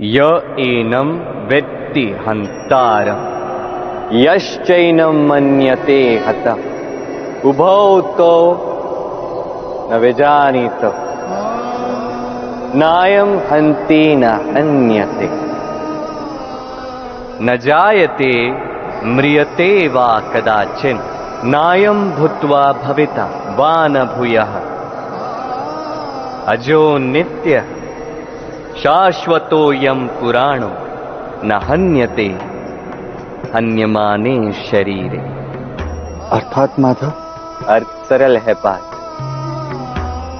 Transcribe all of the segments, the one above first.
य एनम वेत्ति हंतार यश्चैनम मन्यते हत। उभौ तो न विजानीत नायम हंति न हन्यते। न जायते म्रियते वा कदाचिन। नायम भूत्वा भविता वा न भूयः अजो नित्य शाश्वतोयम पुराणो न हन्यते हन्यमाने शरीरे। अर्थात माधव? अर्थ सरल है पार्थ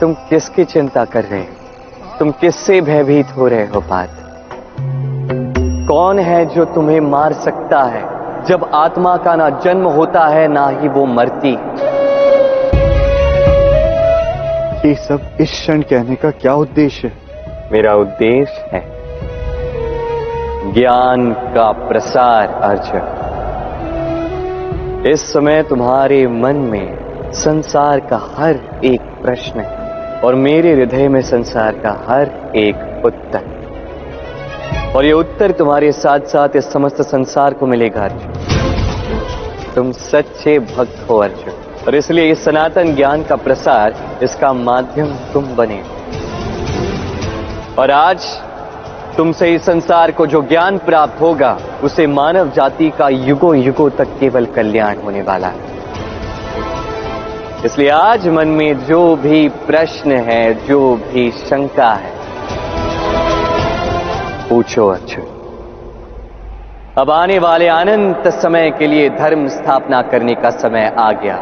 तुम किसकी चिंता कर रहे हो? तुम किससे भयभीत हो रहे हो पार्थ कौन है जो तुम्हें मार सकता है? जब आत्मा का ना जन्म होता है ना ही वो मरती ये सब इस क्षण कहने का क्या उद्देश्य है? मेरा उद्देश्य है ज्ञान का प्रसार, अर्जुन। इस समय तुम्हारे मन में संसार का हर एक प्रश्न है और मेरे हृदय में संसार का हर एक उत्तर। और ये उत्तर तुम्हारे साथ साथ इस समस्त संसार को मिलेगा, अर्जुन। तुम सच्चे भक्त हो, अर्जुन। और इसलिए इस सनातन ज्ञान का प्रसार, इसका माध्यम तुम बने। और आज तुमसे इस संसार को जो ज्ञान प्राप्त होगा, उसे मानव जाति का युगों युगों तक केवल कल्याण होने वाला है। इसलिए आज मन में जो भी प्रश्न है, जो भी शंका है, पूछो अर्जुन अब आने वाले अनंत समय के लिए धर्म स्थापना करने का समय आ गया।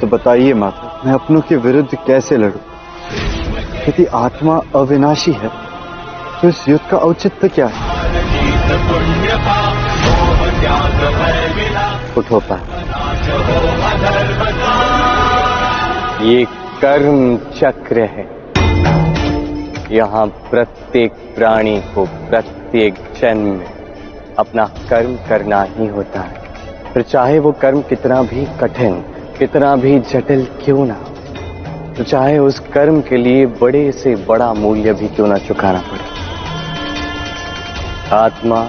तो बताइए माधव मैं अपनों के विरुद्ध कैसे लड़ूं? यदि आत्मा अविनाशी है तो इस युद्ध का औचित्य क्या है? उठो पर ये कर्म चक्र है। यहाँ प्रत्येक प्राणी को प्रत्येक जन्म में अपना कर्म करना ही होता है। फिर चाहे वो कर्म कितना भी कठिन कितना भी जटिल क्यों ना तो चाहे उस कर्म के लिए बड़े से बड़ा मूल्य भी क्यों ना चुकाना पड़े। आत्मा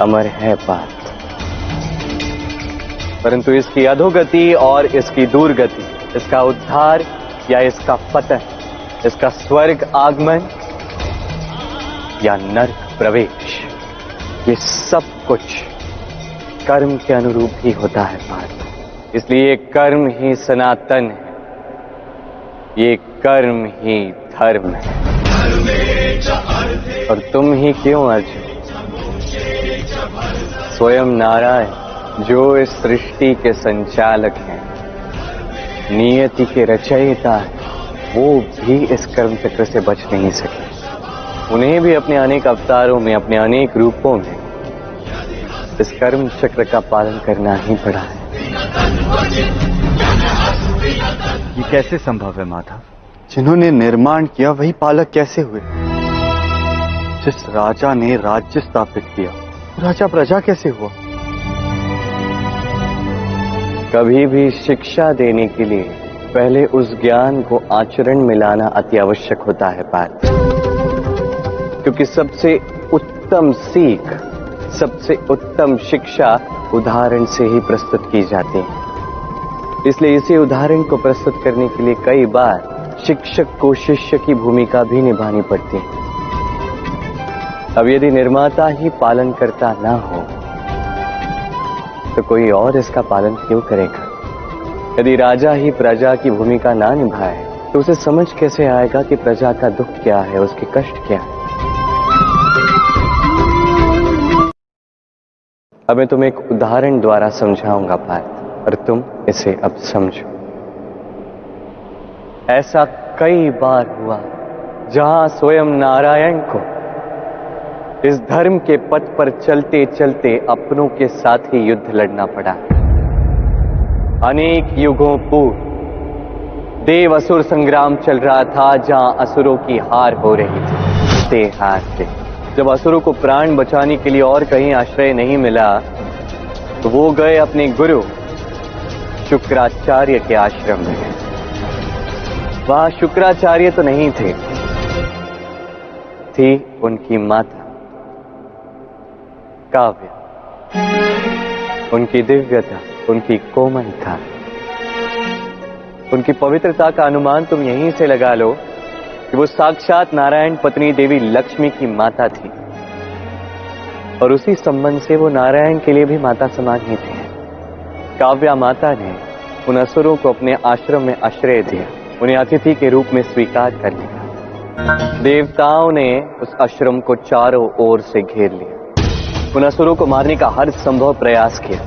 अमर है पार्थ परंतु इसकी अधोगति और इसकी दूरगति, इसका उद्धार या इसका पतन, इसका स्वर्ग आगमन या नर्क प्रवेश, ये सब कुछ कर्म के अनुरूप ही होता है पार्थ इसलिए कर्म ही सनातन है। ये कर्म ही धर्म है। और तुम ही क्यों अर्जुन स्वयं नारायण जो इस सृष्टि के संचालक हैं, नियति के रचयिता है, वो भी इस कर्म चक्र से बच नहीं सके। उन्हें भी अपने अनेक अवतारों में, अपने अनेक रूपों में इस कर्म चक्र का पालन करना ही पड़ा है। ये कैसे संभव है माधव? जिन्होंने निर्माण किया वही पालक कैसे हुए? जिस राजा ने राज्य स्थापित किया राजा प्रजा कैसे हुआ? कभी भी शिक्षा देने के लिए पहले उस ज्ञान को आचरण में लाना अति आवश्यक होता है पार्थ क्योंकि सबसे उत्तम सीख सबसे उत्तम शिक्षा उदाहरण से ही प्रस्तुत की जाती है। इसलिए इसी उदाहरण को प्रस्तुत करने के लिए कई बार शिक्षक को शिष्य की भूमिका भी निभानी पड़ती है। अब यदि निर्माता ही पालन करता ना हो तो कोई और इसका पालन क्यों करेगा? यदि राजा ही प्रजा की भूमिका ना निभाए तो उसे समझ कैसे आएगा कि प्रजा का दुख क्या है, उसके कष्ट क्या है? अब मैं तुम्हें एक उदाहरण द्वारा समझाऊँगा, पार्थ, और तुम इसे अब समझो। ऐसा कई बार हुआ, जहाँ स्वयं नारायण को इस धर्म के पथ पर चलते चलते अपनों के साथ ही युद्ध लड़ना पड़ा। अनेक युगों पूर्व, देव असुर संग्राम चल रहा था, जहाँ असुरों की हार हो रही थी। ते हार से जब असुरों को प्राण बचाने के लिए और कहीं आश्रय नहीं मिला तो वो गए अपने गुरु शुक्राचार्य के आश्रम में। वहाँ शुक्राचार्य तो नहीं थे, थी उनकी माता, काव्य। उनकी दिव्यता, उनकी कोमलता, उनकी पवित्रता का अनुमान तुम यहीं से लगा लो कि वो साक्षात नारायण पत्नी देवी लक्ष्मी की माता थी। और उसी संबंध से वो नारायण के लिए भी माता समान ही थे। काव्या माता ने उन असुरों को अपने आश्रम में आश्रय दिया। उन्हें अतिथि के रूप में स्वीकार कर लिया। देवताओं ने उस आश्रम को चारों ओर से घेर लिया। उन असुरों को मारने का हर संभव प्रयास किया।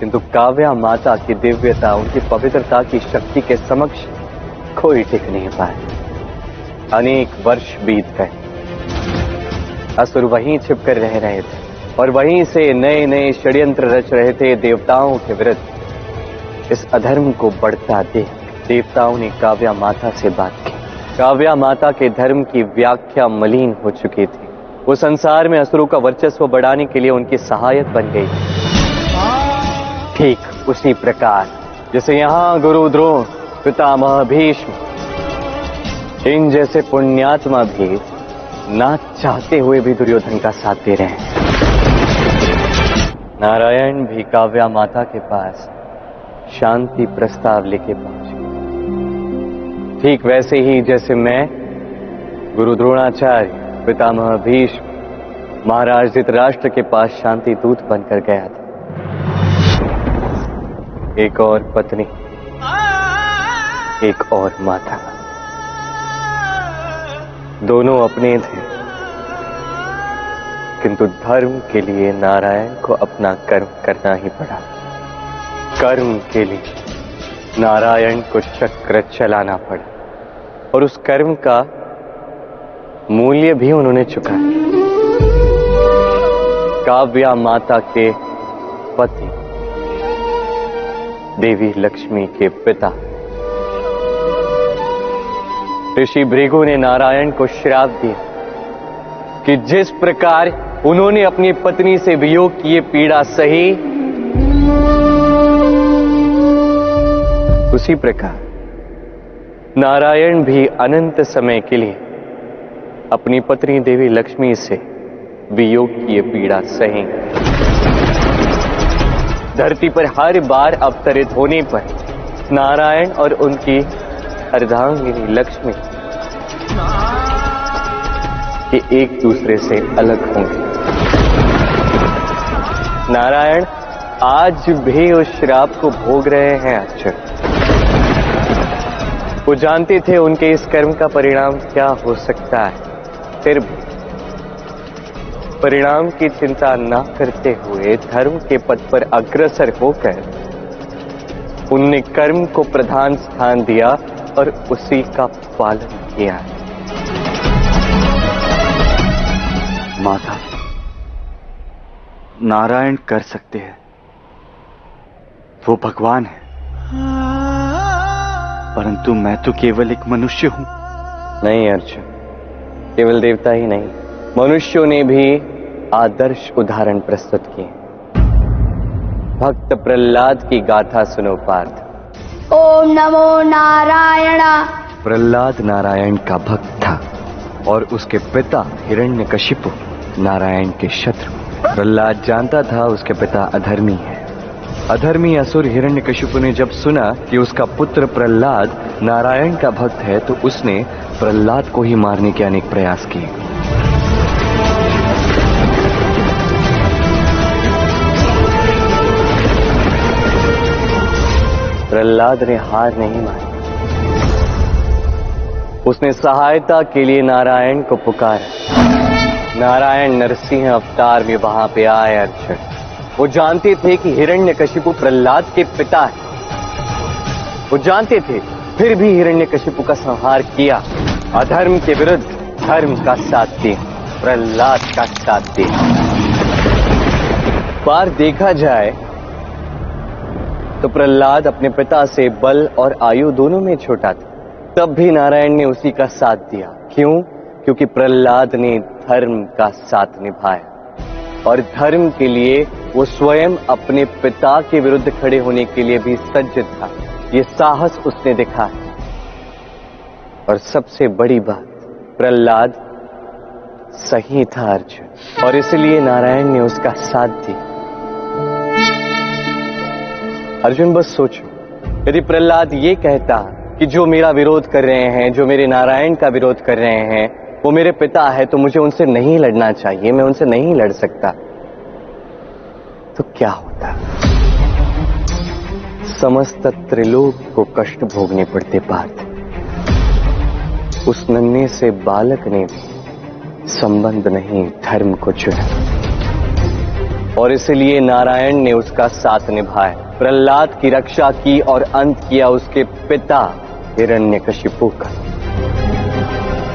किंतु काव्या माता की दिव्यता, उनकी पवित्रता की शक्ति के समक्ष कोई टिक नहीं पाए। अनेक वर्ष बीत गए। असुर वहीं छिपकर रह रहे थे और वहीं से नए नए षड्यंत्र रच रहे थे देवताओं के विरुद्ध। इस अधर्म को बढ़ता देख देवताओं ने काव्या माता से बात की। काव्या माता के धर्म की व्याख्या मलिन हो चुकी थी। वो संसार में असुरों का वर्चस्व बढ़ाने के लिए उनकी सहायक बन गई ठीक उसी प्रकार, जैसे यहाँ गुरु द्रोण पितामह भीष्म। इन जैसे पुण्यात्मा भी ना चाहते हुए भी दुर्योधन का साथ दे रहे हैं। नारायण भी काव्या माता के पास शांति प्रस्ताव लेके पहुँचे ठीक वैसे ही जैसे मैं, गुरु द्रोणाचार्य, पितामह भीष्म महाराज धृतराष्ट्र के पास शांति दूत बनकर गया था। एक और पत्नी एक और माता। दोनों अपने थे। किंतु धर्म के लिए नारायण को अपना कर्म करना ही पड़ा। कर्म के लिए नारायण को चक्र चलाना पड़ा। और उस कर्म का मूल्य भी उन्होंने चुकाया काव्या माता के पति, देवी लक्ष्मी के पिता। ऋषि भृगु ने नारायण को श्राप दिया कि जिस प्रकार उन्होंने अपनी पत्नी से वियोग किए पीड़ा सही, उसी प्रकार नारायण भी अनंत समय के लिए अपनी पत्नी देवी लक्ष्मी से वियोग किए पीड़ा सही। धरती पर हर बार अवतरित होने पर नारायण और उनकी अर्धांगिनी लक्ष्मी ये एक दूसरे से अलग होंगे। नारायण, आज भी उस श्राप को भोग रहे हैं अक्षर वो जानते थे उनके इस कर्म का परिणाम क्या हो सकता है। फिर परिणाम की चिंता न करते हुए धर्म के पद पर अग्रसर होकर उनने कर्म को प्रधान स्थान दिया और उसी का पालन किया है। माता, नारायण कर सकते हैं। वो भगवान है। परंतु मैं तो केवल एक मनुष्य हूँ। नहीं, अर्जुन। केवल देवता ही नहीं। मनुष्यों ने भी आदर्श उदाहरण प्रस्तुत किए। भक्त प्रहलाद की गाथा सुनो, पार्थ। ओम नमो नारायण। प्रहलाद नारायण का भक्त था और उसके पिता हिरण्यकशिपु नारायण के शत्रु। प्रहलाद जानता था उसके पिता अधर्मी है। अधर्मी असुर हिरण्यकशिपु ने जब सुना कि उसका पुत्र प्रहलाद नारायण का भक्त है तो उसने प्रहलाद को ही मारने के अनेक प्रयास किए। प्रहलाद ने हार नहीं मानी। उसने सहायता के लिए नारायण को पुकारा। नारायण नरसिंह अवतार में वहाँ पे आए अर्जुन। वो जानते थे कि हिरण्यकशिपु प्रहलाद के पिता है। वो जानते थे, फिर भी हिरण्य हिरण्यकशिपु का संहार किया। अधर्म के विरुद्ध धर्म का साथ दिया प्रहलाद का साथ दिया बार देखा जाए तो प्रहलाद अपने पिता से बल और आयु दोनों में छोटा था। तब भी नारायण ने उसी का साथ दिया। क्यों? क्योंकि प्रहलाद ने धर्म का साथ निभाया और धर्म के लिए वो स्वयं अपने पिता के विरुद्ध खड़े होने के लिए भी सज्ज था। ये साहस उसने दिखा है और सबसे बड़ी बात, प्रहलाद सही था अर्जुन। और इसलिए नारायण ने उसका साथ दिया। अर्जुन, बस सोचो। यदि प्रहलाद ये कहता कि जो मेरा विरोध कर रहे हैं, जो मेरे नारायण का विरोध कर रहे हैं, वो मेरे पिता है तो मुझे उनसे नहीं लड़ना चाहिए, मैं उनसे नहीं लड़ सकता। तो क्या होता? समस्त त्रिलोक को कष्ट भोगने पड़ते पार्थ। उस नन्हे से बालक ने भी संबंध नहीं, धर्म को चुना। और इसलिए नारायण ने उसका साथ निभाया। प्रहलाद की रक्षा की और अंत किया उसके पिता हिरण्य हिरण्यकशिपु का।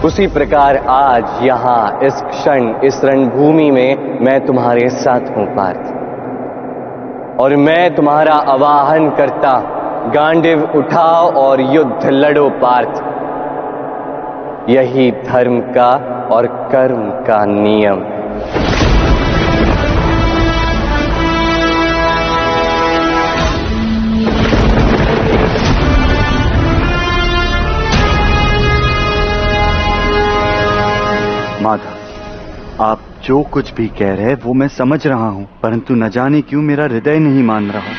उसी प्रकार आज यहाँ इस क्षण, इस रणभूमि में मैं तुम्हारे साथ हूँ, पार्थ। और मैं तुम्हारा आवाहन करता, गांडिव उठाओ और युद्ध लड़ो, पार्थ। यही धर्म का और कर्म का नियम। माधव आप जो कुछ भी कह रहे हैं, वो मैं समझ रहा हूँ, परंतु न जाने क्यों मेरा हृदय नहीं मान रहा।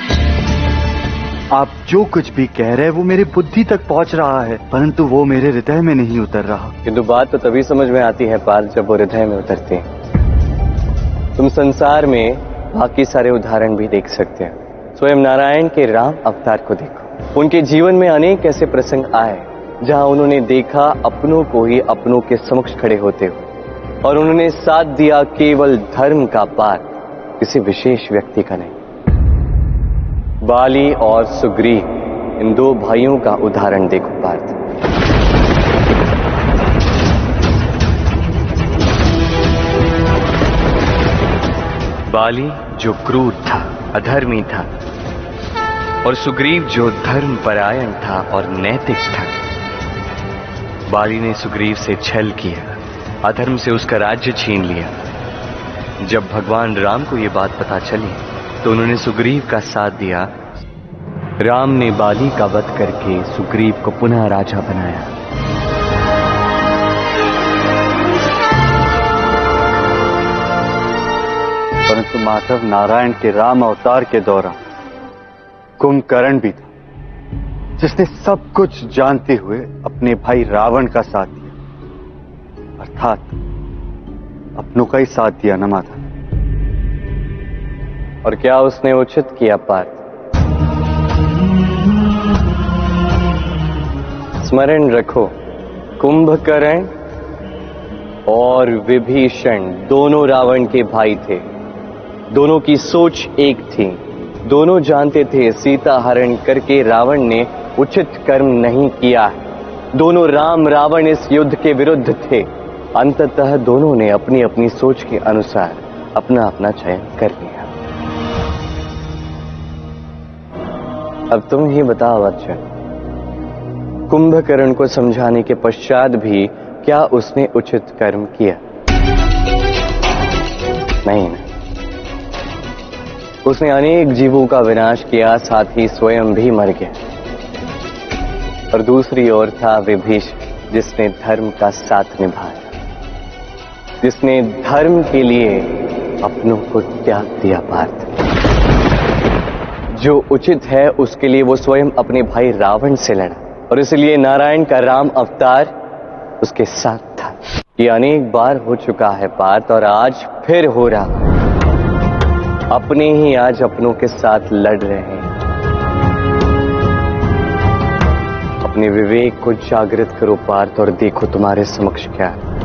आप जो कुछ भी कह रहे वो मेरी बुद्धि तक पहुँच रहा है, परंतु वो मेरे हृदय में नहीं उतर रहा। किंतु बात तो तभी समझ में आती है, पाल, जब वो हृदय में उतरते हैं। तुम संसार में बाकी सारे उदाहरण भी देख सकते हैं। स्वयं नारायण के राम अवतार को देखो। उनके जीवन में अनेक ऐसे प्रसंग आए, जहाँ उन्होंने देखा, अपनों को ही अपनों के समक्ष खड़े होते हुए और उन्होंने साथ दिया केवल धर्म का पार, किसी विशेष व्यक्ति का नहीं। बाली और सुग्रीव, इन दो भाइयों का उदाहरण देखो, पार्थ। बाली जो क्रूर था, अधर्मी था, और सुग्रीव जो धर्म परायण था और नैतिक था। बाली ने सुग्रीव से छल किया। अधर्म से उसका राज्य छीन लिया। जब भगवान राम को यह बात पता चली तो उन्होंने सुग्रीव का साथ दिया। राम ने बाली का वध करके सुग्रीव को पुनः राजा बनाया। परंतु माधव नारायण के राम अवतार के दौरान कुंभकर्ण भी था, जिसने सब कुछ जानते हुए अपने भाई रावण का साथ दिया। अर्थात अपनों का ही साथ दिया ना माता। और क्या उसने उचित किया पार्थ स्मरण रखो, कुंभकर्ण और विभीषण दोनों रावण के भाई थे। दोनों की सोच एक थी। दोनों जानते थे सीता हरण करके रावण ने उचित कर्म नहीं किया। दोनों राम रावण इस युद्ध के विरुद्ध थे। अंततः दोनों ने अपनी अपनी सोच के अनुसार अपना अपना चयन कर लिया। अब तुम ही बताओ, अर्जुन। कुंभकर्ण को समझाने के पश्चात भी क्या उसने उचित कर्म किया? नहीं ना उसने अनेक जीवों का विनाश किया, साथ ही स्वयं भी मर गया। और दूसरी ओर था विभीष जिसने धर्म का साथ निभाया। जिसने धर्म के लिए अपनों को त्याग दिया पार्थ। जो उचित है, उसके लिए वो स्वयं अपने भाई रावण से लड़ा। और इसलिए नारायण का राम अवतार उसके साथ था। ये अनेक बार हो चुका है पार्थ, और आज फिर हो रहा अपने ही आज अपनों के साथ लड़ रहे हैं। अपने विवेक को जागृत करो पार्थ, और देखो तुम्हारे समक्ष क्या है।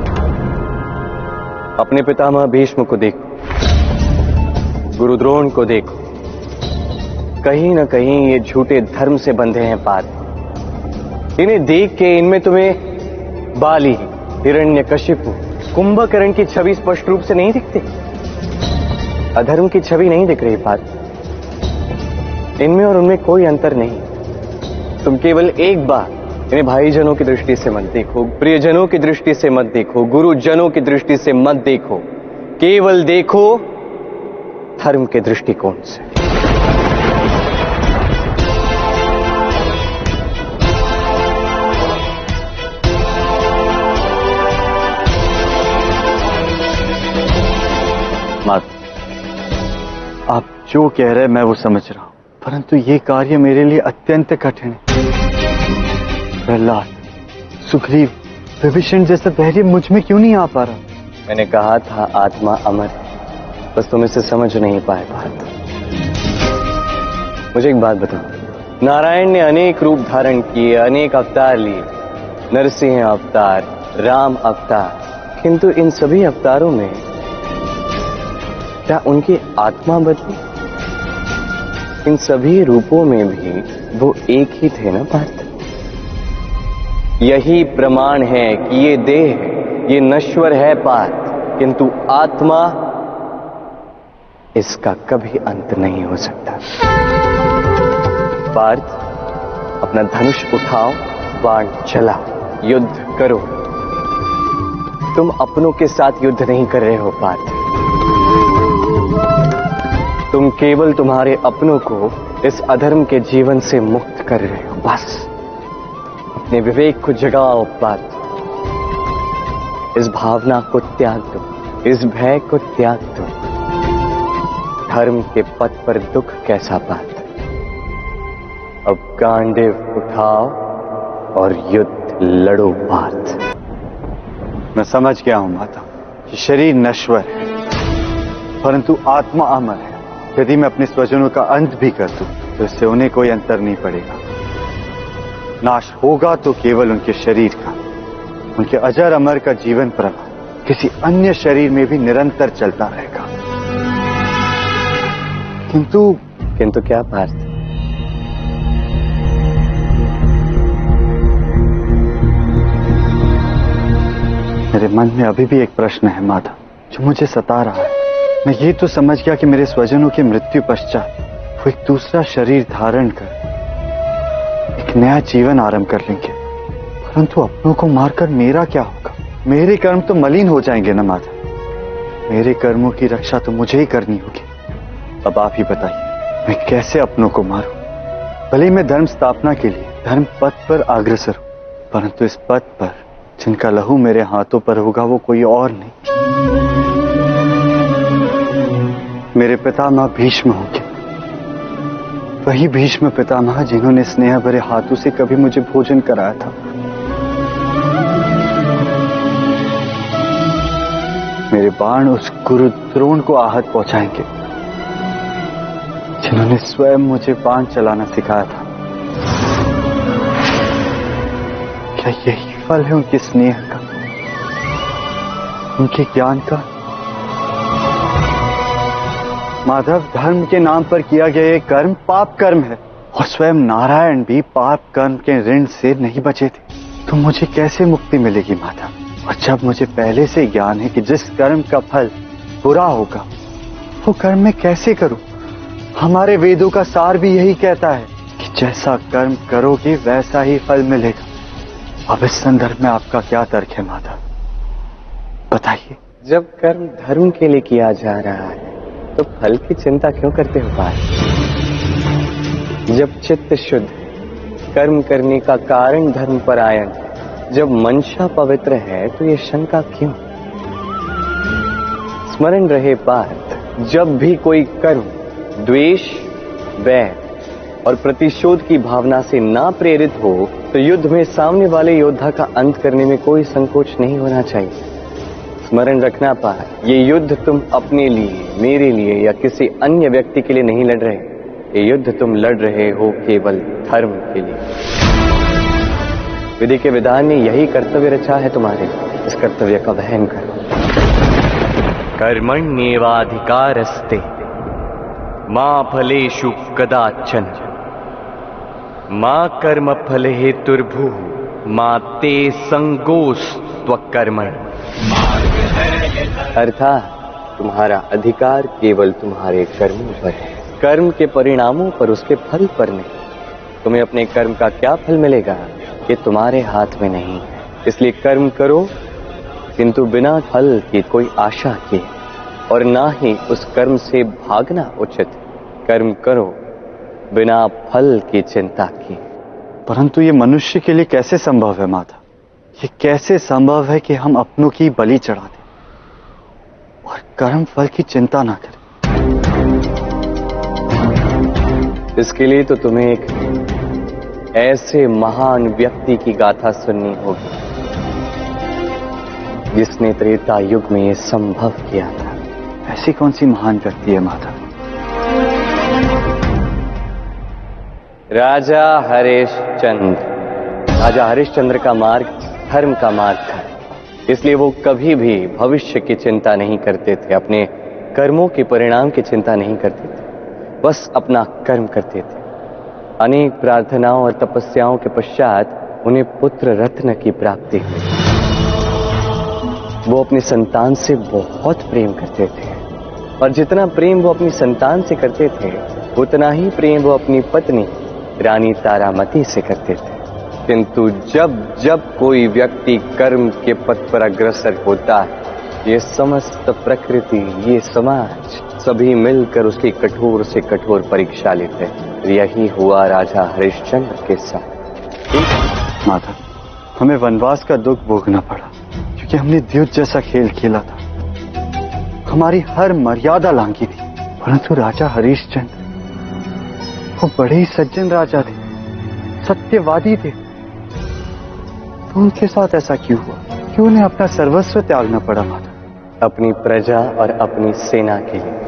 अपने पितामह भीष्म को देखो, गुरुद्रोण को देखो। कहीं ना कहीं ये झूठे धर्म से बंधे हैं पार इन्हें देख के इनमें तुम्हें बाली, हिरण्य कशिपु कुंभकर्ण की छवि स्पष्ट रूप से नहीं दिखती। अधर्म की छवि नहीं दिख रही पार इनमें और उनमें कोई अंतर नहीं। तुम केवल एक बार इन्हें भाईजनों की दृष्टि से मत देखो, प्रियजनों की दृष्टि से मत देखो, गुरुजनों की दृष्टि से मत देखो। केवल देखो, धर्म के दृष्टिकोण से। मात, आप जो कह रहे हैं मैं वो समझ रहा हूँ, परंतु ये कार्य मेरे लिए अत्यंत कठिन है। प्रहलाद, सुग्रीव, विभीषण जैसा धैर्य मुझमें क्यों नहीं आ पा रहा? मैंने कहा था आत्मा अमर, बस तुम इसे समझ नहीं पाए भारत। मुझे एक बात बताओ। नारायण ने अनेक रूप धारण किए, अनेक अवतार लिए। नरसिंह अवतार, राम अवतार, किंतु इन सभी अवतारों में क्या उनकी आत्मा बदली? इन सभी रूपों में भी वो एक ही थे ना पार्थ यही प्रमाण है कि ये देह, ये नश्वर है पार्थ किंतु आत्मा इसका कभी अंत नहीं हो सकता। पार्थ, अपना धनुष उठाओ, बाण चलाओ, युद्ध करो। तुम अपनों के साथ युद्ध नहीं कर रहे हो, पार्थ। तुम केवल तुम्हारे अपनों को इस अधर्म के जीवन से मुक्त कर रहे हो, बस। अपने विवेक को जगाओ, पार्थ। इस भावना को त्याग दो, इस भय को त्याग दो। धर्म के पथ पर दुख कैसा पार्थ अब गांडिव उठाओ और युद्ध लड़ो, पार्थ। मैं समझ गया हूँ, माता, कि शरीर नश्वर है, परंतु आत्मा अमर है। यदि मैं अपने स्वजनों का अंत भी कर दूँ तो इससे उन्हें कोई अंतर नहीं पड़ेगा। नाश होगा तो केवल उनके शरीर का। उनके अजर अमर का जीवन प्रवाह किसी अन्य शरीर में भी निरंतर चलता रहेगा। किंतु किंतु क्या पार्थ? मेरे मन में अभी भी एक प्रश्न है माता जो मुझे सता रहा है। मैं ये तो समझ गया कि मेरे स्वजनों की मृत्यु पश्चात वो एक दूसरा शरीर धारण कर नया जीवन आरंभ कर लेंगे। परंतु अपनों को मारकर मेरा क्या होगा? मेरे कर्म तो मलिन हो जाएँगे ना माता। मेरे कर्मों की रक्षा तो मुझे ही करनी होगी। अब आप ही बताइए, मैं कैसे अपनों को मारूं? भले मैं धर्म स्थापना के लिए, धर्म पद पर अग्रसर हूँ, परंतु इस पद पर, जिनका लहू मेरे हाथों पर होगा, वो कोई और नहीं। मेरे पितामह भीष्म होंगे। वही भीष्म पितामह जिन्होंने स्नेह भरे हाथों से कभी मुझे भोजन कराया था। मेरे बाण उस गुरु द्रोण को आहत पहुंचाएँगे, जिन्होंने स्वयं मुझे बाण चलाना सिखाया था। क्या यही फल है उनके स्नेह का, उनके ज्ञान का? माधव धर्म के नाम पर किया गया ये कर्म पाप कर्म है। और स्वयं नारायण भी पाप कर्म के ऋण से नहीं बचे थे। तो मुझे कैसे मुक्ति मिलेगी माधव? और जब मुझे पहले से ज्ञान है कि जिस कर्म का फल बुरा होगा, वो कर्म मैं कैसे करूँ? हमारे वेदों का सार भी यही कहता है कि जैसा कर्म करोगे, वैसा ही फल मिलेगा। अब इस संदर्भ में आपका क्या तर्क है माधव? बताइए। जब कर्म धर्म के लिए किया जा रहा है तो फल की चिंता क्यों करते हो पार्थ जब चित्त शुद्ध, कर्म करने का कारण धर्म परायण, जब मंशा पवित्र है तो ये शंका क्यों? स्मरण रहे पार्थ जब भी कोई कर्म, द्वेष वैर और प्रतिशोध की भावना से ना प्रेरित हो तो युद्ध में सामने वाले योद्धा का अंत करने में कोई संकोच नहीं होना चाहिए। स्मरण रखना पार ये युद्ध तुम अपने लिए, मेरे लिए या किसी अन्य व्यक्ति के लिए नहीं लड़ रहे। ये युद्ध तुम लड़ रहे हो केवल धर्म के लिए। विधि के विधान ने यही कर्तव्य रचा है तुम्हारे। इस कर्तव्य का वहन करो। कर्मण्येवाधिकारस्ते। माँ फलेषु कदाचन। माँ कर्म फल हेतुर्भु माँ ते संगोस कर्मण अर्थात तुम्हारा अधिकार केवल तुम्हारे कर्मों पर है। कर्म के परिणामों पर उसके फल पर नहीं। तुम्हें अपने कर्म का क्या फल मिलेगा ये तुम्हारे हाथ में नहीं। इसलिए कर्म करो, किंतु बिना फल की कोई आशा किए और ना ही उस कर्म से भागना उचित। कर्म करो, बिना फल की चिंता किए परंतु ये मनुष्य के लिए कैसे संभव है, माता? ये कैसे संभव है कि हम अपनों की बलि चढ़ा दें? और कर्म फल की चिंता ना करें। इसके लिए तो तुम्हें एक ऐसे महान व्यक्ति की गाथा सुननी होगी जिसने त्रेता युग में ये संभव किया था। ऐसी कौन सी महान व्यक्ति है माता? राजा हरिश्चंद्र राजा हरिश्चंद्र का मार्ग धर्म का मार्ग था। इसलिए वो कभी भी भविष्य की चिंता नहीं करते थे, अपने कर्मों के परिणाम की चिंता नहीं करते थे, बस अपना कर्म करते थे। अनेक प्रार्थनाओं और तपस्याओं के पश्चात उन्हें पुत्र रत्न की प्राप्ति हुई। वो अपने संतान से बहुत प्रेम करते थे। और जितना प्रेम वो अपनी संतान से करते थे, उतना ही प्रेम वो अपनी पत्नी, रानी तारामती से करते थे। किंतु जब जब कोई व्यक्ति कर्म के पथ पर अग्रसर होता है, ये समस्त प्रकृति, ये समाज, सभी मिलकर उसकी कठोर से कठोर परीक्षा लेते हैं। यही हुआ राजा हरिश्चंद्र के साथ। माता, हमें वनवास का दुख भोगना पड़ा, क्योंकि हमने द्युत जैसा खेल खेला था। हमारी हर मर्यादा लांगी थी, परंतु राजा हरिश्चंद्र, वो बड़े ही सज्जन राजा थे, सत्यवादी थे। उनके साथ ऐसा क्यों हुआ क्यों उन्हें अपना सर्वस्व त्यागना पड़ा माता अपनी प्रजा और अपनी सेना के लिए।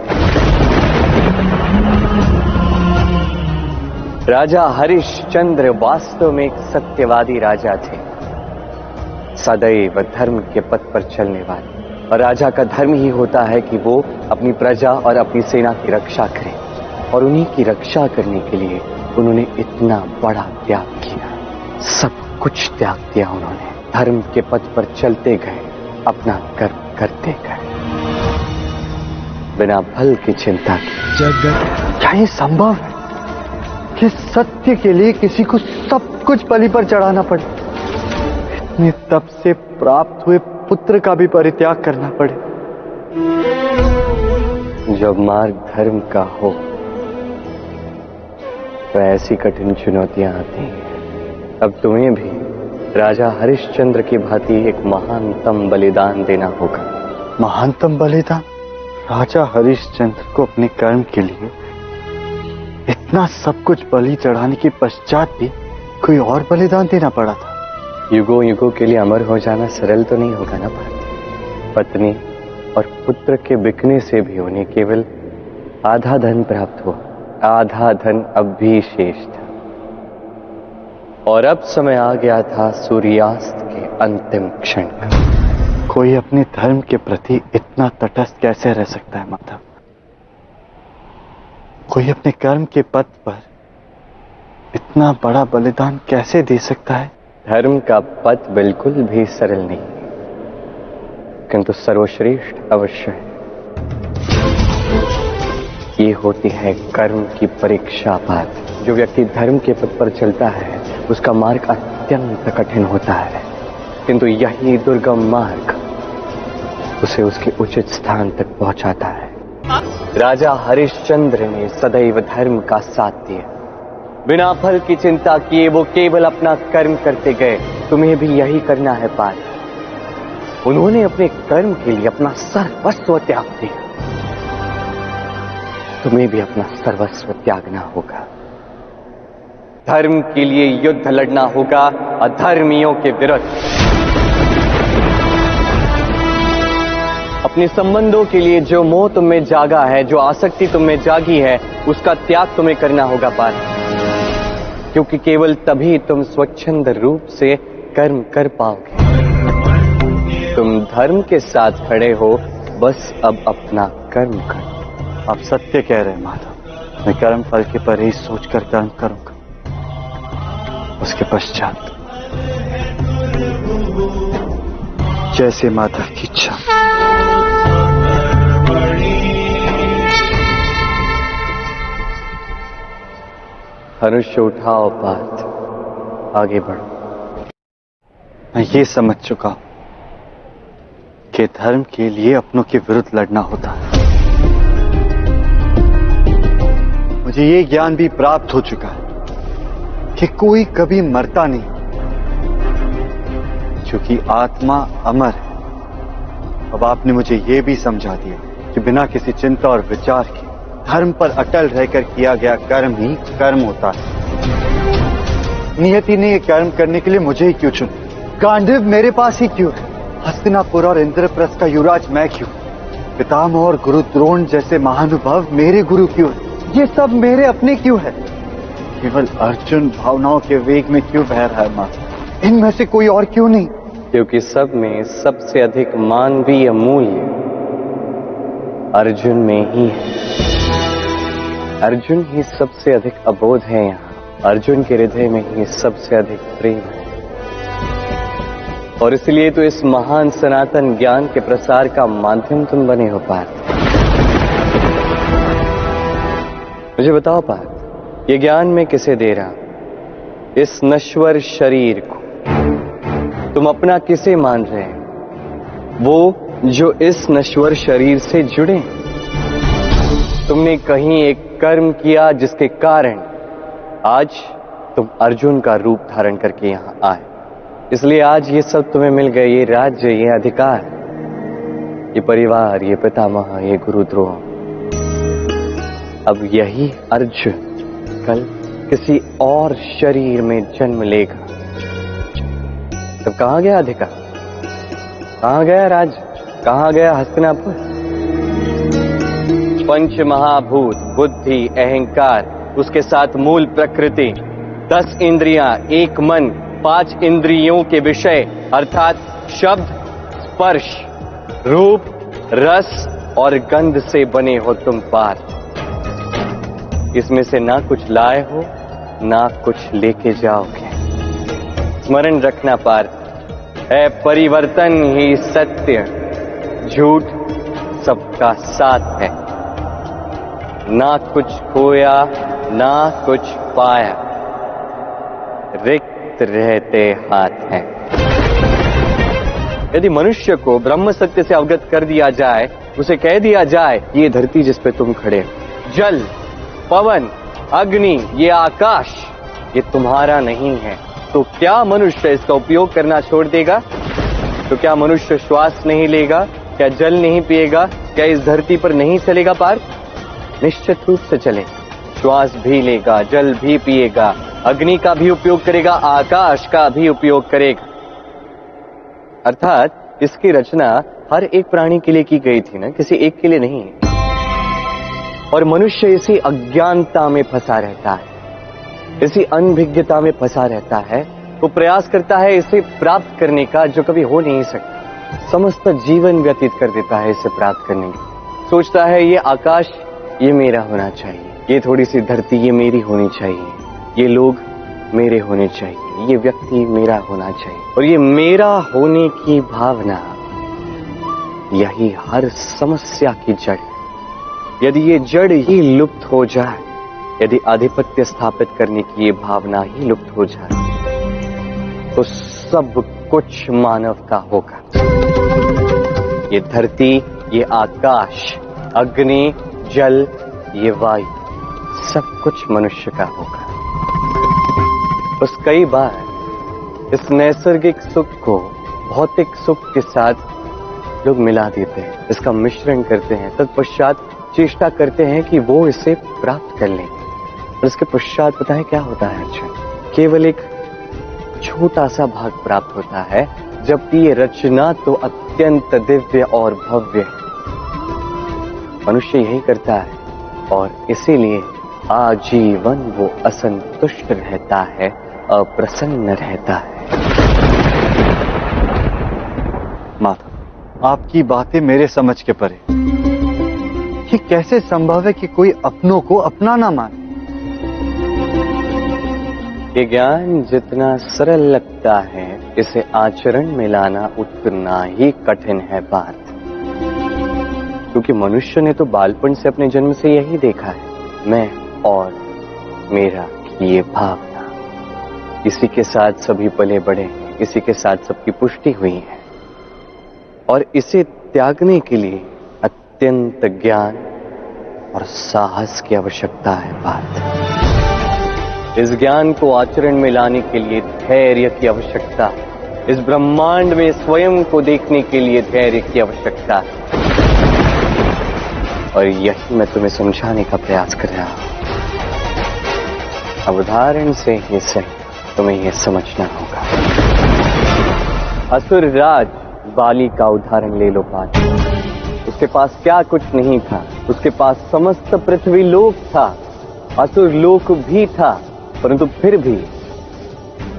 राजा हरिश्चंद्र वास्तव में एक सत्यवादी राजा थे। सदैव धर्म के पथ पर चलने वाले। और राजा का धर्म ही होता है कि वो अपनी प्रजा और अपनी सेना की रक्षा करे। और उन्हीं की रक्षा करने के लिए उन्होंने इतना बड़ा त्याग किया। सब कुछ त्याग दिया उन्होंने। धर्म के पथ पर चलते गए अपना कर्म करते गए। बिना फल की चिंता की। जगत। क्या ये संभव है कि सत्य के लिए किसी को सब कुछ बलि पर चढ़ाना पड़े? इतने तप से प्राप्त हुए पुत्र का भी परित्याग करना पड़े। जब मार्ग धर्म का हो तो ऐसी कठिन चुनौतियाँ आती हैं। अब तुम्हें भी राजा हरिश्चंद्र की भांति एक महानतम बलिदान देना होगा। महानतम बलिदान? राजा हरिश्चंद्र को अपने कर्म के लिए इतना सब कुछ बलि चढ़ाने के पश्चात भी कोई और बलिदान देना पड़ा था। युगों युगों के लिए अमर हो जाना सरल तो नहीं होगा ना भारती? पत्नी और पुत्र के बिकने से भी उन्हें केवल आधा धन प्राप्त हुआ। आधा धन अब भी शेष था। और अब समय आ गया था सूर्यास्त के अंतिम क्षण का। कोई अपने धर्म के प्रति इतना तटस्थ कैसे रह सकता है माता? कोई अपने कर्म के पद पर इतना बड़ा बलिदान कैसे दे सकता है? धर्म का पद बिल्कुल भी सरल नहीं किंतु सर्वश्रेष्ठ अवश्य है। ये होती है कर्म की परीक्षा पात जो व्यक्ति धर्म के पथ पर चलता है, उसका मार्ग अत्यंत कठिन होता है। किंतु यही दुर्गम मार्ग उसे उसके उचित स्थान तक पहुंचाता है। राजा हरिश्चंद्र ने सदैव धर्म का साथ दिया। बिना फल की चिंता किए वो केवल अपना कर्म करते गए। तुम्हें भी यही करना है पार उन्होंने अपने कर्म के लिए अपना सर्वस्व त्याग दिया। तुम्हें भी अपना सर्वस्व त्यागना होगा। धर्म के लिए युद्ध लड़ना होगा, अधर्मियों के विरुद्ध। अपने संबंधों के लिए जो मोह तुम में जागा है, जो आसक्ति तुम में जागी है, उसका त्याग तुम्हें करना होगा पार क्योंकि केवल तभी तुम स्वच्छंद रूप से कर्म कर पाओगे। तुम धर्म के साथ खड़े हो, बस अब अपना कर्म करो। आप सत्य कह रहे हैं, माधव। मैं कर्म फल के पर ही सोचकर कर्म करूँगा। उसके पश्चात। जैसे माता की इच्छा। हनुष्य उठाओ पार्थ। आगे बढ़ो। मैं ये समझ चुका हूँ कि धर्म के लिए अपनों के विरुद्ध लड़ना होता है। मुझे ये ज्ञान भी प्राप्त हो चुका है। कि कोई कभी मरता नहीं। क्योंकि आत्मा अमर है। अब आपने मुझे यह भी समझा दिया कि बिना किसी चिंता और विचार के धर्म पर अटल रहकर किया गया कर्म ही कर्म होता है। नियति ने यह कर्म करने के लिए मुझे ही क्यों चुना? गांधीव मेरे पास ही क्यों है? हस्तिनापुर और इंद्रप्रस्थ का युवराज मैं क्यों? पितामह और गुरु द्रोण जैसे महानुभाव मेरे गुरु क्यों है? ये सब मेरे अपने क्यों है? केवल अर्जुन भावनाओं के वेग में क्यों बह रहा है माँ? इनमें से कोई और क्यों नहीं? क्योंकि सब में सबसे अधिक मानवीय मूल्य अर्जुन में ही है। अर्जुन ही सबसे अधिक अबोध है यहाँ। अर्जुन के हृदय में ही सबसे अधिक प्रेम है। और इसलिए तो इस महान सनातन ज्ञान के प्रसार का माध्यम तुम बने हो, पार्थ। मुझे बताओ, पार्थ ये ज्ञान मैं किसे दे रहा? इस नश्वर शरीर को। तुम अपना किसे मान रहे हैं? वो जो इस नश्वर शरीर से जुड़े तुमने कहीं एक कर्म किया जिसके कारण आज तुम अर्जुन का रूप धारण करके यहाँ आए। इसलिए आज ये सब तुम्हें मिल गए, ये राज्य, ये अधिकार। ये परिवार, ये पितामह, ये गुरुद्रोह। अब यही अर्जुन कल किसी और शरीर में जन्म लेगा। तो कहा गया अधिकार? कहा गया राज? कहा गया हस्तिनापुर? पंच महाभूत, बुद्धि, अहंकार, उसके साथ मूल प्रकृति, दस इंद्रियाँ, एक मन, पाँच इंद्रियों के विषय, अर्थात शब्द, स्पर्श, रूप, रस और गंध से बने हो तुम पार। इसमें से ना कुछ लाए हो, ना कुछ लेके जाओगे। स्मरण रखना पार है परिवर्तन ही सत्य, झूठ सबका साथ है। ना कुछ खोया, ना कुछ पाया, रिक्त रहते हाथ हैं। यदि मनुष्य को ब्रह्म सत्य से अवगत कर दिया जाए, उसे कह दिया जाए, ये धरती जिस पे तुम खड़े हो, जल पवन, अग्नि, ये आकाश, ये तुम्हारा नहीं है। तो क्या मनुष्य इसका उपयोग करना छोड़ देगा? तो क्या मनुष्य श्वास नहीं लेगा? क्या जल नहीं पिएगा? क्या इस धरती पर नहीं चलेगा पार? निश्चित रूप से चले। श्वास भी लेगा, जल भी पिएगा, अग्नि का भी उपयोग करेगा, आकाश का भी उपयोग करेगा। अर्थात, इसकी रचना हर एक प्राणी के लिए की गई थी ना? किसी एक के लिए नहीं और मनुष्य इसी अज्ञानता में फंसा रहता है, इसी अनभिज्ञता में फंसा रहता है, वो प्रयास करता है इसे प्राप्त करने का जो कभी हो नहीं सकता। समस्त जीवन व्यतीत कर देता है इसे प्राप्त करने का सोचता है, ये आकाश, ये मेरा होना चाहिए। ये थोड़ी सी धरती, ये मेरी होनी चाहिए। ये लोग मेरे होने चाहिए। ये व्यक्ति मेरा होना चाहिए। और ये मेरा होने की भावना, यही हर समस्या की जड़ यदि ये जड़ ही लुप्त हो जाए, यदि आधिपत्य स्थापित करने की ये भावना ही लुप्त हो जाए तो सब कुछ मानव का होगा। ये धरती, ये आकाश, अग्नि, जल, ये वायु, सब कुछ मनुष्य का होगा। बस कई बार इस नैसर्गिक सुख को, भौतिक सुख के साथ लोग मिला देते हैं, इसका मिश्रण करते हैं, तत्पश्चात चेष्टा करते हैं कि वो इसे प्राप्त कर लें। और इसके पश्चात पता है क्या होता है? अच्छा केवल एक छोटा सा भाग प्राप्त होता है, जबकि ये रचना तो अत्यंत दिव्य और भव्य है। मनुष्य यही करता है, और इसीलिए आजीवन वो असंतुष्ट रहता है, अप्रसन्न रहता है। माता, आपकी बातें मेरे समझ के परे। ये कैसे संभव है कि कोई अपनों को अपना ना माने? ये ज्ञान जितना सरल लगता है, इसे आचरण में लाना उतना ही कठिन है बात। क्योंकि मनुष्य ने तो बालपन से अपने जन्म से यही देखा है, मैं और मेरा ये भावना। इसी के साथ सभी पले बड़े इसी के साथ सबकी पुष्टि हुई है। और इसे त्यागने के लिए अत्यंत ज्ञान और साहस की आवश्यकता है बात। इस ज्ञान को आचरण में लाने के लिए धैर्य की आवश्यकता, इस ब्रह्मांड में स्वयं को देखने के लिए धैर्य की आवश्यकता। और यही मैं तुम्हें समझाने का प्रयास कर रहा हूँ। उदाहरण से ही सही, तुम्हें यह समझना होगा। असुर राज, बाली का उदाहरण ले लो पाठ उसके पास क्या कुछ नहीं था। उसके पास समस्त पृथ्वी लोक था, असुर लोक भी था, परंतु फिर भी।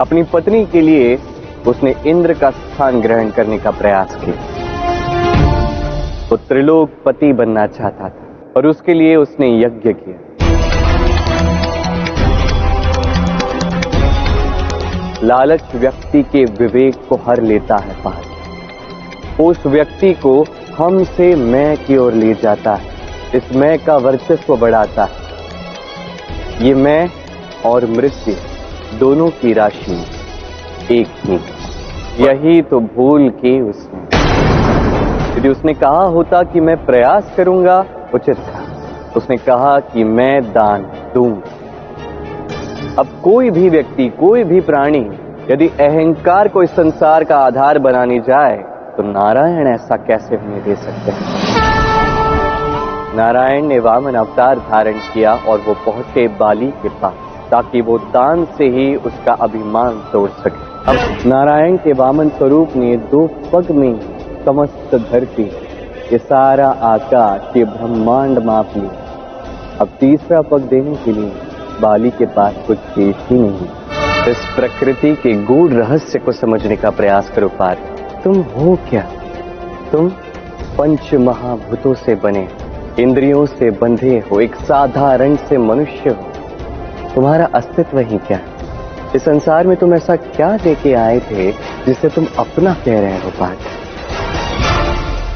अपनी पत्नी के लिए उसने इंद्र का स्थान ग्रहण करने का प्रयास किया। वो त्रिलोक पति बनना चाहता था और उसके लिए उसने यज्ञ किया। लालच व्यक्ति के विवेक को हर लेता है पार। उस व्यक्ति को हम से मैं की ओर ले जाता है। इस मैं का वर्चस्व बढ़ाता है। ये मैं और मृत्यु दोनों की राशि एक ही। यही तो भूल की उसने। यदि उसने कहा होता कि मैं प्रयास करूँगा, उचित था। उसने कहा कि मैं दान दूँगा। अब कोई भी व्यक्ति, कोई भी प्राणी, यदि अहंकार को इस संसार का आधार बनाने जाए तो नारायण ऐसा कैसे होने दे सकते हैं? नारायण ने वामन अवतार धारण किया और वो पहुँचे बाली के पास, ताकि वो दान से ही उसका अभिमान तोड़ सके। अब नारायण के वामन स्वरूप ने दो पग में समस्त धरती, ये सारा आकाश ये ब्रह्मांड माप लिया अब तीसरा पग देने के लिए बाली के पास कुछ शेष ही नहीं। इस प्रकृति के गूढ़ रहस्य को समझने का प्रयास करो पार तुम हो क्या? तुम पंच महाभूतों से बने, इंद्रियों से बंधे हो, एक साधारण से मनुष्य हो। तुम्हारा अस्तित्व ही क्या? इस संसार में तुम ऐसा क्या देके आए थे जिसे तुम अपना कह रहे हो पार्थ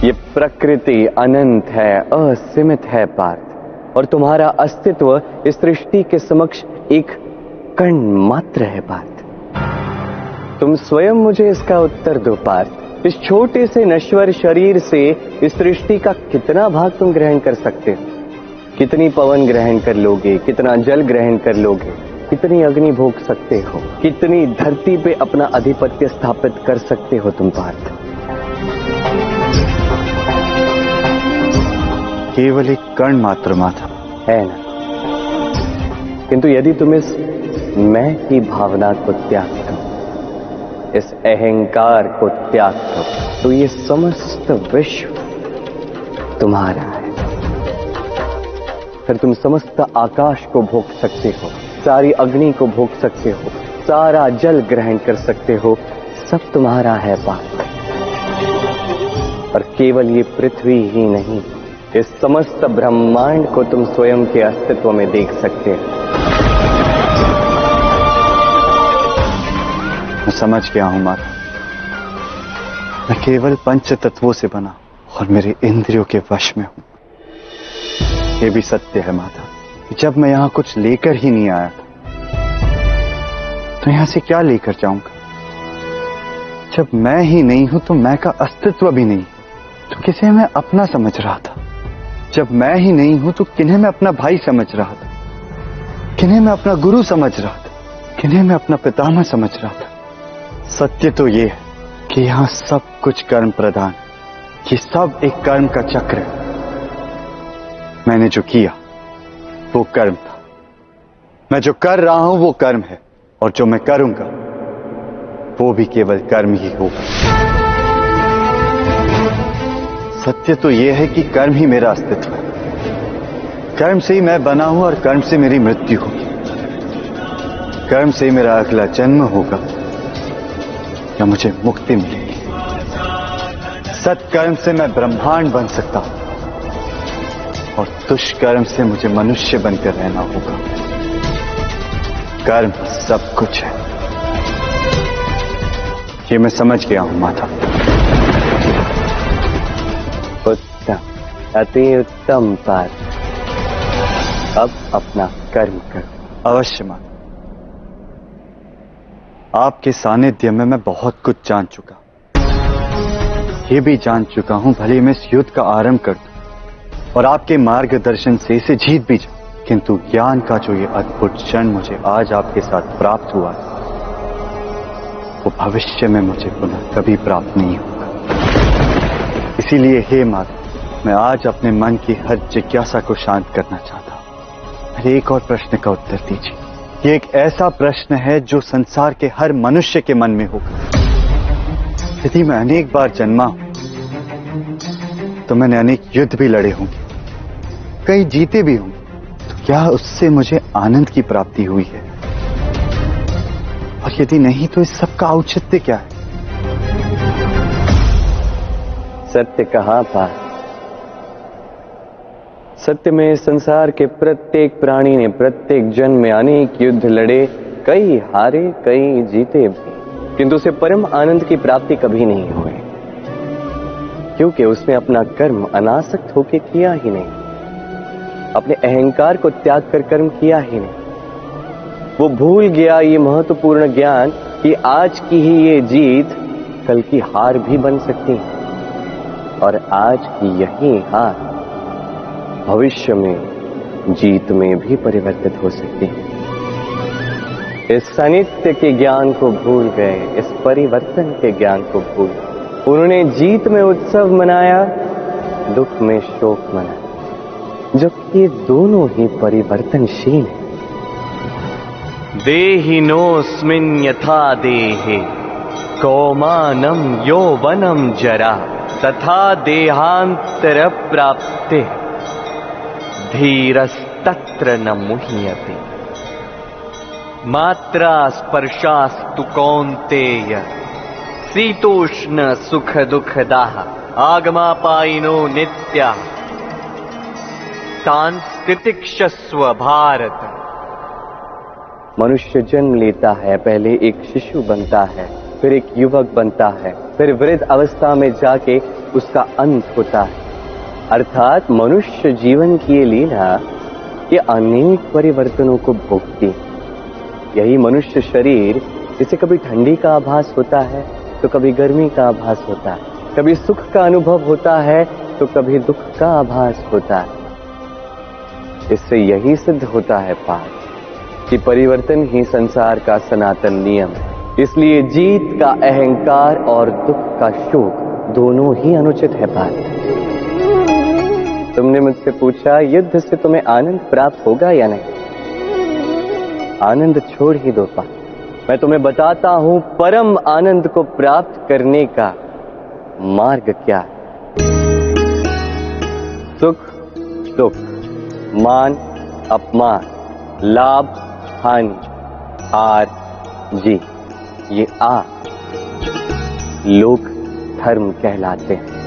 ये प्रकृति अनंत है, असीमित है पार्थ और तुम्हारा अस्तित्व इस सृष्टि के समक्ष एक कण मात्र है पार्थ तुम स्वयं मुझे इसका उत्तर दो पार्थ। इस छोटे से नश्वर शरीर से इस सृष्टि का कितना भाग तुम ग्रहण कर सकते हो? कितनी पवन ग्रहण कर लोगे कितना जल ग्रहण कर लोगे कितनी अग्नि भोग सकते हो कितनी धरती पे अपना आधिपत्य स्थापित कर सकते हो तुम पार्थ? केवल एक कर्ण मात्र माथा है ना? किंतु यदि तुम इस मैं की भावना को त्याग दो इस अहंकार को त्याग दो तो ये समस्त विश्व तुम्हारा है। फिर तुम समस्त आकाश को भोग सकते हो, सारी अग्नि को भोग सकते हो, सारा जल ग्रहण कर सकते हो, सब तुम्हारा है पाप और केवल ये पृथ्वी ही नहीं, इस समस्त ब्रह्मांड को तुम स्वयं के अस्तित्व में देख सकते हो। मैं समझ गया हूँ माता। मैं केवल पंच तत्वों से बना और मेरे इंद्रियों के वश में हूँ। यह भी सत्य है माता जब मैं यहाँ कुछ लेकर ही नहीं आया था तो यहाँ से क्या लेकर जाऊँगा? जब मैं ही नहीं हूँ तो मैं का अस्तित्व भी नहीं। तो किसे मैं अपना समझ रहा था? जब मैं ही नहीं हूँ तो किन्हें मैं अपना भाई समझ रहा था? किन्हें मैं अपना गुरु समझ रहा था? किन्हें मैं अपना पितामह समझ रहा था? सत्य तो ये कि यहाँ सब कुछ कर्म प्रधान ये सब एक कर्म का चक्र। है मैंने जो किया, वो कर्म था। मैं जो कर रहा हूँ, वो कर्म है, और जो मैं करूँगा, वो भी केवल कर्म ही होगा। सत्य तो यह है कि कर्म ही मेरा अस्तित्व है। कर्म से ही मैं बना हूँ, और कर्म से मेरी मृत्यु होगी। कर्म से ही मेरा अगला जन्म होगा। या मुझे मुक्ति मिलेगी? सत्कर्म से मैं ब्रह्मांड बन सकता हूँ। और दुष्कर्म से मुझे मनुष्य बनकर रहना होगा। कर्म सब कुछ है। ये मैं समझ गया हूँ, माता। उत्तम अति उत्तम पाठ अब अपना कर्म करो। अवश्य मान आपके सानिध्य में मैं बहुत कुछ जान चुका। ये भी जान चुका हूँ, भले मैं इस युद्ध का आरंभ कर दूँ और आपके मार्गदर्शन से इसे जीत भी जाऊँ। किंतु ज्ञान का जो ये अद्भुत क्षण मुझे आज आपके साथ प्राप्त हुआ है, वो भविष्य में मुझे पुनः कभी प्राप्त नहीं होगा। इसीलिए हे माता, मैं आज अपने मन की हर जिज्ञासा को शांत करना चाहता हूँ। एक और प्रश्न का उत्तर दीजिए। ये एक ऐसा प्रश्न है जो संसार के हर मनुष्य के मन में होगा यदि मैं अनेक बार जन्मा हूँ तो मैंने अनेक युद्ध भी लड़े होंगे। कई जीते भी होंगे। तो क्या उससे मुझे आनंद की प्राप्ति हुई है? और यदि नहीं तो इस सब का औचित्य क्या है? सत्य कहाँ पार सत्य में संसार के प्रत्येक प्राणी ने प्रत्येक जन्म में अनेक युद्ध लड़े, कई हारे, कई जीते भी। किंतु उसे परम आनंद की प्राप्ति कभी नहीं हुई। क्योंकि उसने अपना कर्म अनासक्त होकर किया ही नहीं। अपने अहंकार को त्याग कर कर्म किया ही नहीं। वो भूल गया ये महत्वपूर्ण ज्ञान कि आज की ही ये जीत कल की हार भी बन सकती है। और आज की यही हार भविष्य में, जीत में भी परिवर्तित हो सकती है। इस अनित्य के ज्ञान को भूल गए, इस परिवर्तन के ज्ञान को भूल उन्होंने जीत में उत्सव मनाया, दुख में शोक मनाया। जबकि दोनों ही परिवर्तनशील हैं। देहिनोस्मिन् यथा देहे कौमानम यौवनम जरा, तथा देहांतर प्राप्ते धीरस्तत्र न मुह्यते। मात्रा स्पर्शास्तु कौन्तेय शीतोष्ण सुख दुखदाः आगमापायिनो नित्या। सांस्कृतिक्षस्व भारत। मनुष्य जन्म लेता है, पहले एक शिशु बनता है, फिर एक युवक बनता है, फिर वृद्ध अवस्था में जाके उसका अंत होता है। अर्थात मनुष्य जीवन की ये लीला ये अनेक परिवर्तनों को भोगती यही मनुष्य शरीर, जिसे कभी ठंडी का आभास होता है तो कभी गर्मी का आभास होता है। कभी सुख का अनुभव होता है तो कभी दुख का आभास होता है। इससे यही सिद्ध होता है पाठ कि परिवर्तन ही संसार का सनातन नियम है। इसलिए जीत का अहंकार और दुख का शोक दोनों ही अनुचित है पाठ। तुमने मुझसे पूछा, युद्ध से तुम्हें आनंद प्राप्त होगा या नहीं? आनंद छोड़ ही दो पा मैं तुम्हें बताता हूँ, परम आनंद को प्राप्त करने का मार्ग क्या है? सुख, दुख, मान, अपमान, लाभ, हानि, हार, जी, ये आ लोग धर्म कहलाते हैं।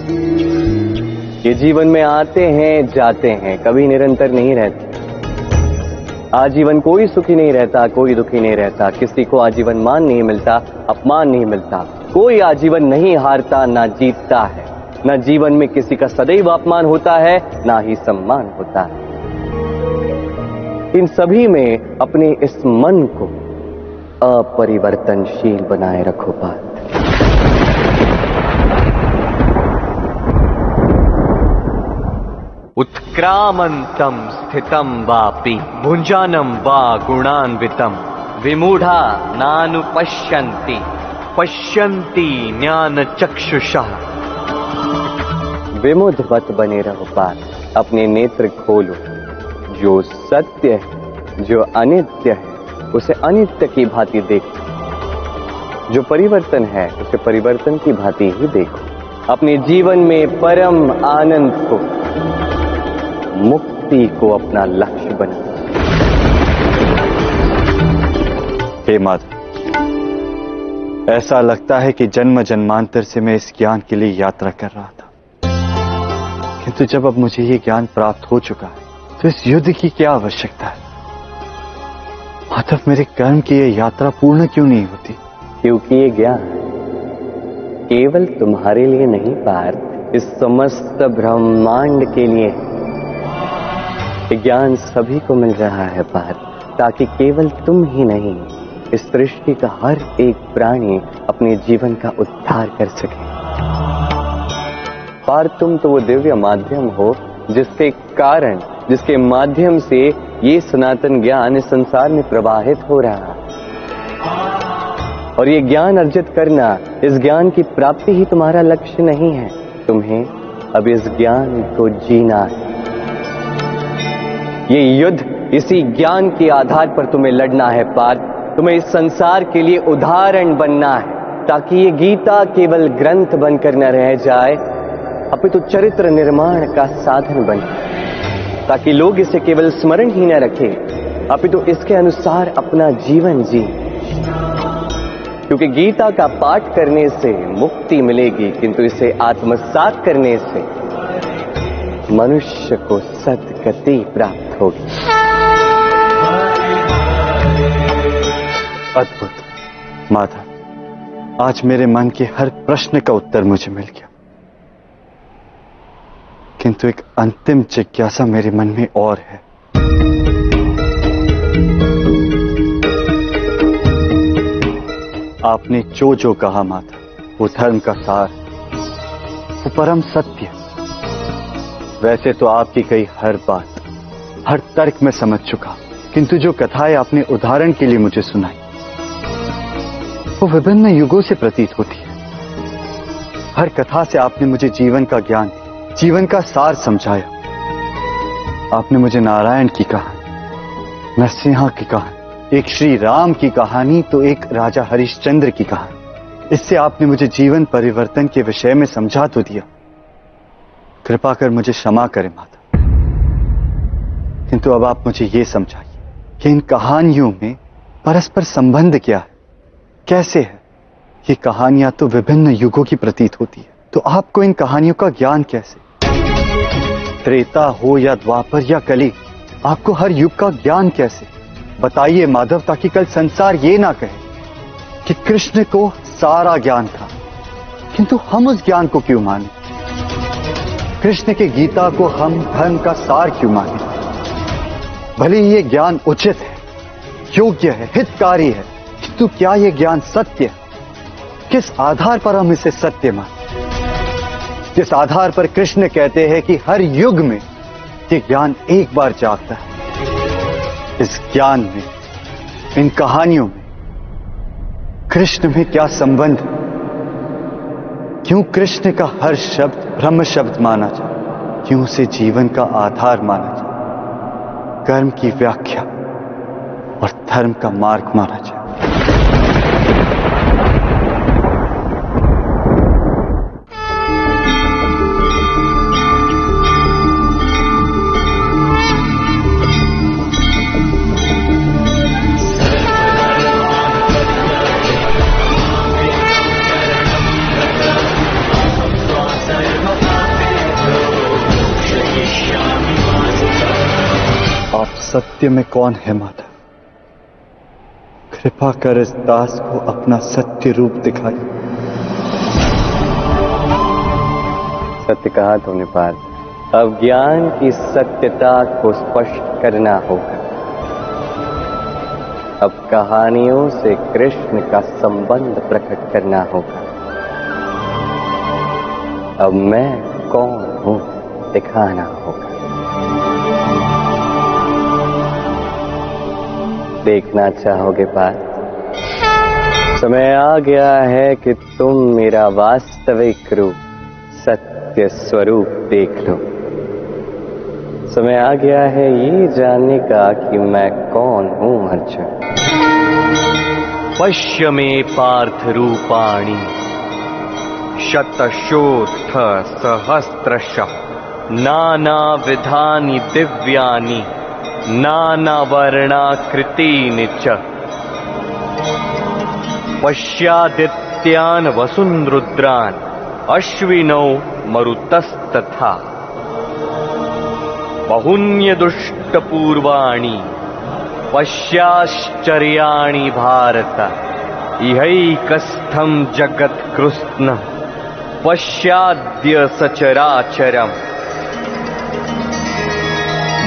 ये जीवन में आते हैं, जाते हैं, कभी निरंतर नहीं रहते। आजीवन कोई सुखी नहीं रहता, कोई दुखी नहीं रहता, किसी को आजीवन मान नहीं मिलता, अपमान नहीं मिलता। कोई आजीवन नहीं हारता, ना जीतता है। ना जीवन में किसी का सदैव अपमान होता है, ना ही सम्मान होता है। इन सभी में अपने इस मन को अपरिवर्तनशील बनाए रखो बात। उत्क्रामन्तं स्थितं वापि भुञ्जानं वा गुणान्वितं। विमूढा नानुपश्यन्ति पश्यन्ति। ज्ञानचक्षुषः। विमुधवत बने रहो पार। अपने नेत्र खोलो। जो सत्य है, जो अनित्य है, उसे अनित्य की भांति देखो। जो परिवर्तन है, उसे परिवर्तन की भांति ही देखो। अपने जीवन में परम आनंद को। मुक्ति को अपना लक्ष्य बना। हे माधव ऐसा लगता है कि जन्म जन्मांतर से मैं इस ज्ञान के लिए यात्रा कर रहा था। किंतु जब अब मुझे ये ज्ञान प्राप्त हो चुका है तो इस युद्ध की क्या आवश्यकता है? माधव मेरे कर्म की यह यात्रा पूर्ण क्यों नहीं होती? क्योंकि ये ज्ञान केवल तुम्हारे लिए नहीं पार इस समस्त ब्रह्मांड के लिए है। ज्ञान सभी को मिल रहा है पार ताकि केवल तुम ही नहीं, इस सृष्टि का हर एक प्राणी अपने जीवन का उद्धार कर सके। पार तुम तो वो दिव्य माध्यम हो, जिसके कारण, जिसके माध्यम से ये सनातन ज्ञान इस संसार में प्रवाहित हो रहा और ये ज्ञान अर्जित करना, इस ज्ञान की प्राप्ति ही तुम्हारा लक्ष्य नहीं है। तुम्हें अब इस ज्ञान को जीना है। ये युद्ध इसी ज्ञान के आधार पर तुम्हें लड़ना है, पार्थ। तुम्हें इस संसार के लिए उदाहरण बनना है, ताकि ये गीता केवल ग्रंथ बनकर न रह जाए, अपितु तो चरित्र निर्माण का साधन बने, ताकि लोग इसे केवल स्मरण ही न रखें, अपितु तो इसके अनुसार अपना जीवन जी। क्योंकि गीता का पाठ करने से मुक्ति मिलेगी, किंतु इसे आत्मसात करने से मनुष्य को सदगति प्राप्त होगी। अद्भुत। माधव आज मेरे मन के हर प्रश्न का उत्तर मुझे मिल गया। किंतु एक अंतिम जिज्ञासा मेरे मन में और है। आपने जो जो कहा, माता, वो धर्म का सार, वो परम सत्य। वैसे तो आपकी कई हर बात, हर तर्क में समझ चुका, किंतु जो कथाएँ आपने उदाहरण के लिए मुझे सुनाई, वो विभिन्न युगों से प्रतीत होती है। हर कथा से आपने मुझे जीवन का ज्ञान, जीवन का सार समझाया। आपने मुझे नारायण की कहानी, नरसिंहा की कहानी, एक श्री राम की कहानी तो एक राजा हरिश्चंद्र की कहानी। इससे आपने मुझे जीवन परिवर्तन के विषय में समझा तो दिया। कृपा कर मुझे क्षमा करें, माता। किंतु अब आप मुझे ये समझाइए कि इन कहानियों में परस्पर संबंध क्या है? कैसे है? ये कहानियाँ तो विभिन्न युगों की प्रतीत होती है। तो आपको इन कहानियों का ज्ञान कैसे? त्रेता हो या द्वापर या कली, आपको हर युग का ज्ञान कैसे? बताइए, माधव, ताकि कल संसार ये ना कहे कि कृष्ण को सारा ज्ञान था। किंतु हम उस ज्ञान को क्यों माने? कृष्ण के गीता को हम धर्म का सार क्यों माने? भले ही ये ज्ञान उचित है, योग्य है, हितकारी है, किंतु क्या यह ज्ञान सत्य है? किस आधार पर हम इसे सत्य माने? जिस आधार पर कृष्ण कहते हैं कि हर युग में ये ज्ञान एक बार जागता है। इस ज्ञान में, इन कहानियों में कृष्ण में क्या संबंध क्यों कृष्ण का हर शब्द ब्रह्म शब्द माना जाए? क्यों उसे जीवन का आधार माना जाए? कर्म की व्याख्या और धर्म का मार्ग माना जाए। सत्य में कौन है? माता कृपा कर इस दास को अपना सत्य रूप दिखाई। सत्य कहा तुमने पाल अब ज्ञान की सत्यता को स्पष्ट करना होगा। अब कहानियों से कृष्ण का संबंध प्रकट करना होगा। अब मैं कौन हूँ दिखाना होगा। देखना चाहोगे पार समय आ गया है कि तुम मेरा वास्तविक रूप, सत्य स्वरूप देख लो। समय आ गया है ये जानने का कि मैं कौन हूँ, अर्जुन। पश्य में पार्थ रूपाणी शतशोथ सहस्त्रश, नाना विधानी दिव्यानी। नानावर्णाकृतीनि च। पश्यादित्यान् वसुन्रुद्रान् अश्विनौ मरुतस्तथा। बहुन्यदुष्टपूर्वाणि पश्याश्चर्याणि भारत। इहैकस्थं जगत्कृत्स्न। पश्याद्य सचराचरम्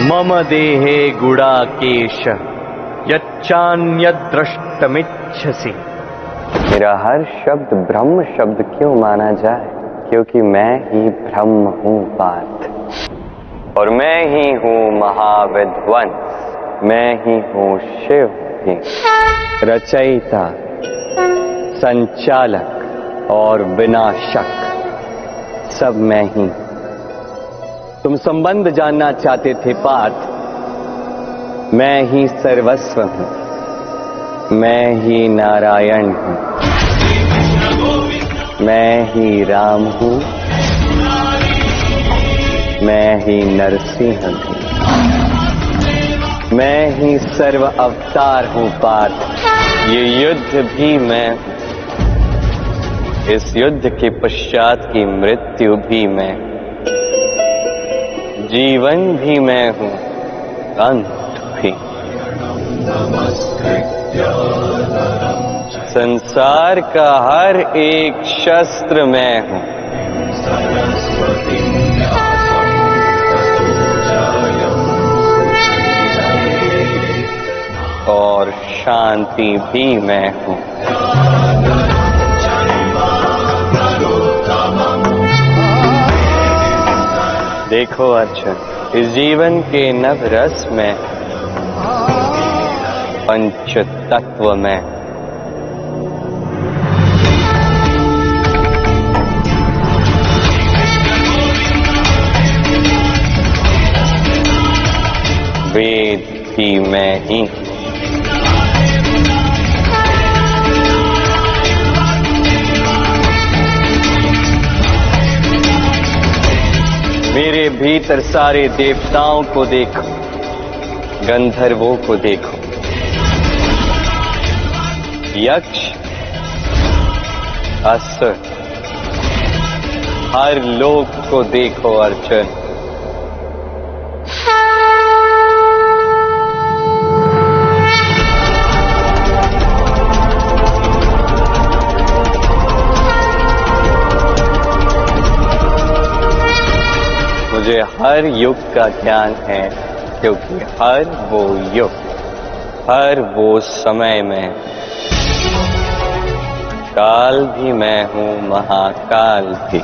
मम देहे गुड़ाकेश, यच्चान्यद्रष्टमिच्छसि। मेरा हर शब्द ब्रह्म शब्द क्यों माना जाए? क्योंकि मैं ही ब्रह्म हूँ पार्थ। और मैं ही हूँ महाविध्वंस मैं ही हूँ शिव ही रचयिता, संचालक और विनाशक। सब मैं ही तुम संबंध जानना चाहते थे पार्थ। मैं ही सर्वस्व हूँ। मैं ही नारायण हूँ। मैं ही राम हूँ। मैं ही नरसिंह हूँ। मैं ही सर्व अवतार हूँ पार्थ। ये युद्ध भी मैं इस युद्ध के पश्चात की मृत्यु भी मैं जीवन भी मैं हूँ, अंत भी। संसार का हर एक शस्त्र मैं हूँ। और शांति भी मैं हूँ। देखो अर्जुन इस जीवन के नव रस में पंच तत्व में। वेद की मैं ही भीतर सारे देवताओं को देखो, गंधर्वों को देखो। यक्ष असुर हर लोक को देखो, अर्जुन। मुझे हर युग का ज्ञान है, क्योंकि हर वो युग, हर वो समय में। काल भी मैं हूँ, महाकाल भी।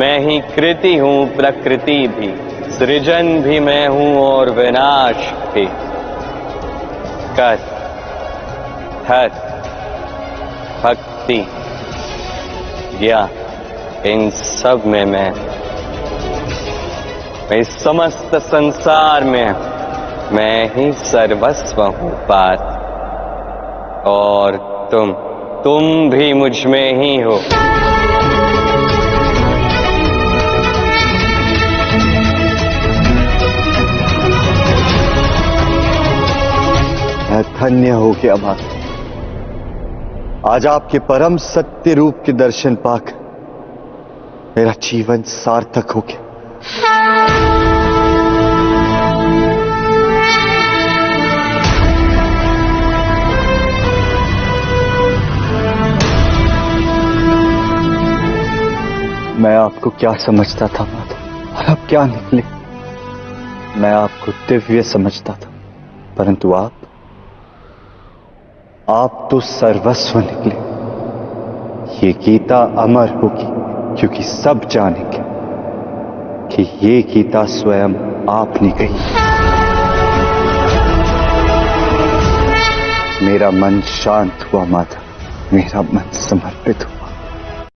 मैं ही कृति हूँ, प्रकृति भी। सृजन भी मैं हूँ और विनाश भी। कर हर भक्ति, ज्ञान, इन सब में मैं मैं इस समस्त संसार में, मैं ही सर्वस्व हूँ पार्थ और तुम तुम भी मुझमें ही हो। मैं धन्य हो गया माता आज आपके परम सत्य रूप के दर्शन पाकर मेरा जीवन सार्थक हो गया। मैं आपको क्या समझता था, माता? और अब क्या निकले? मैं आपको दिव्य समझता था, परंतु आप? आप तो सर्वस्व निकले। ये गीता अमर होगी, क्योंकि सब जानेंगे। कि ये गीता स्वयं आपने कही मेरा मन शांत हुआ, माता। मेरा मन समर्पित हुआ।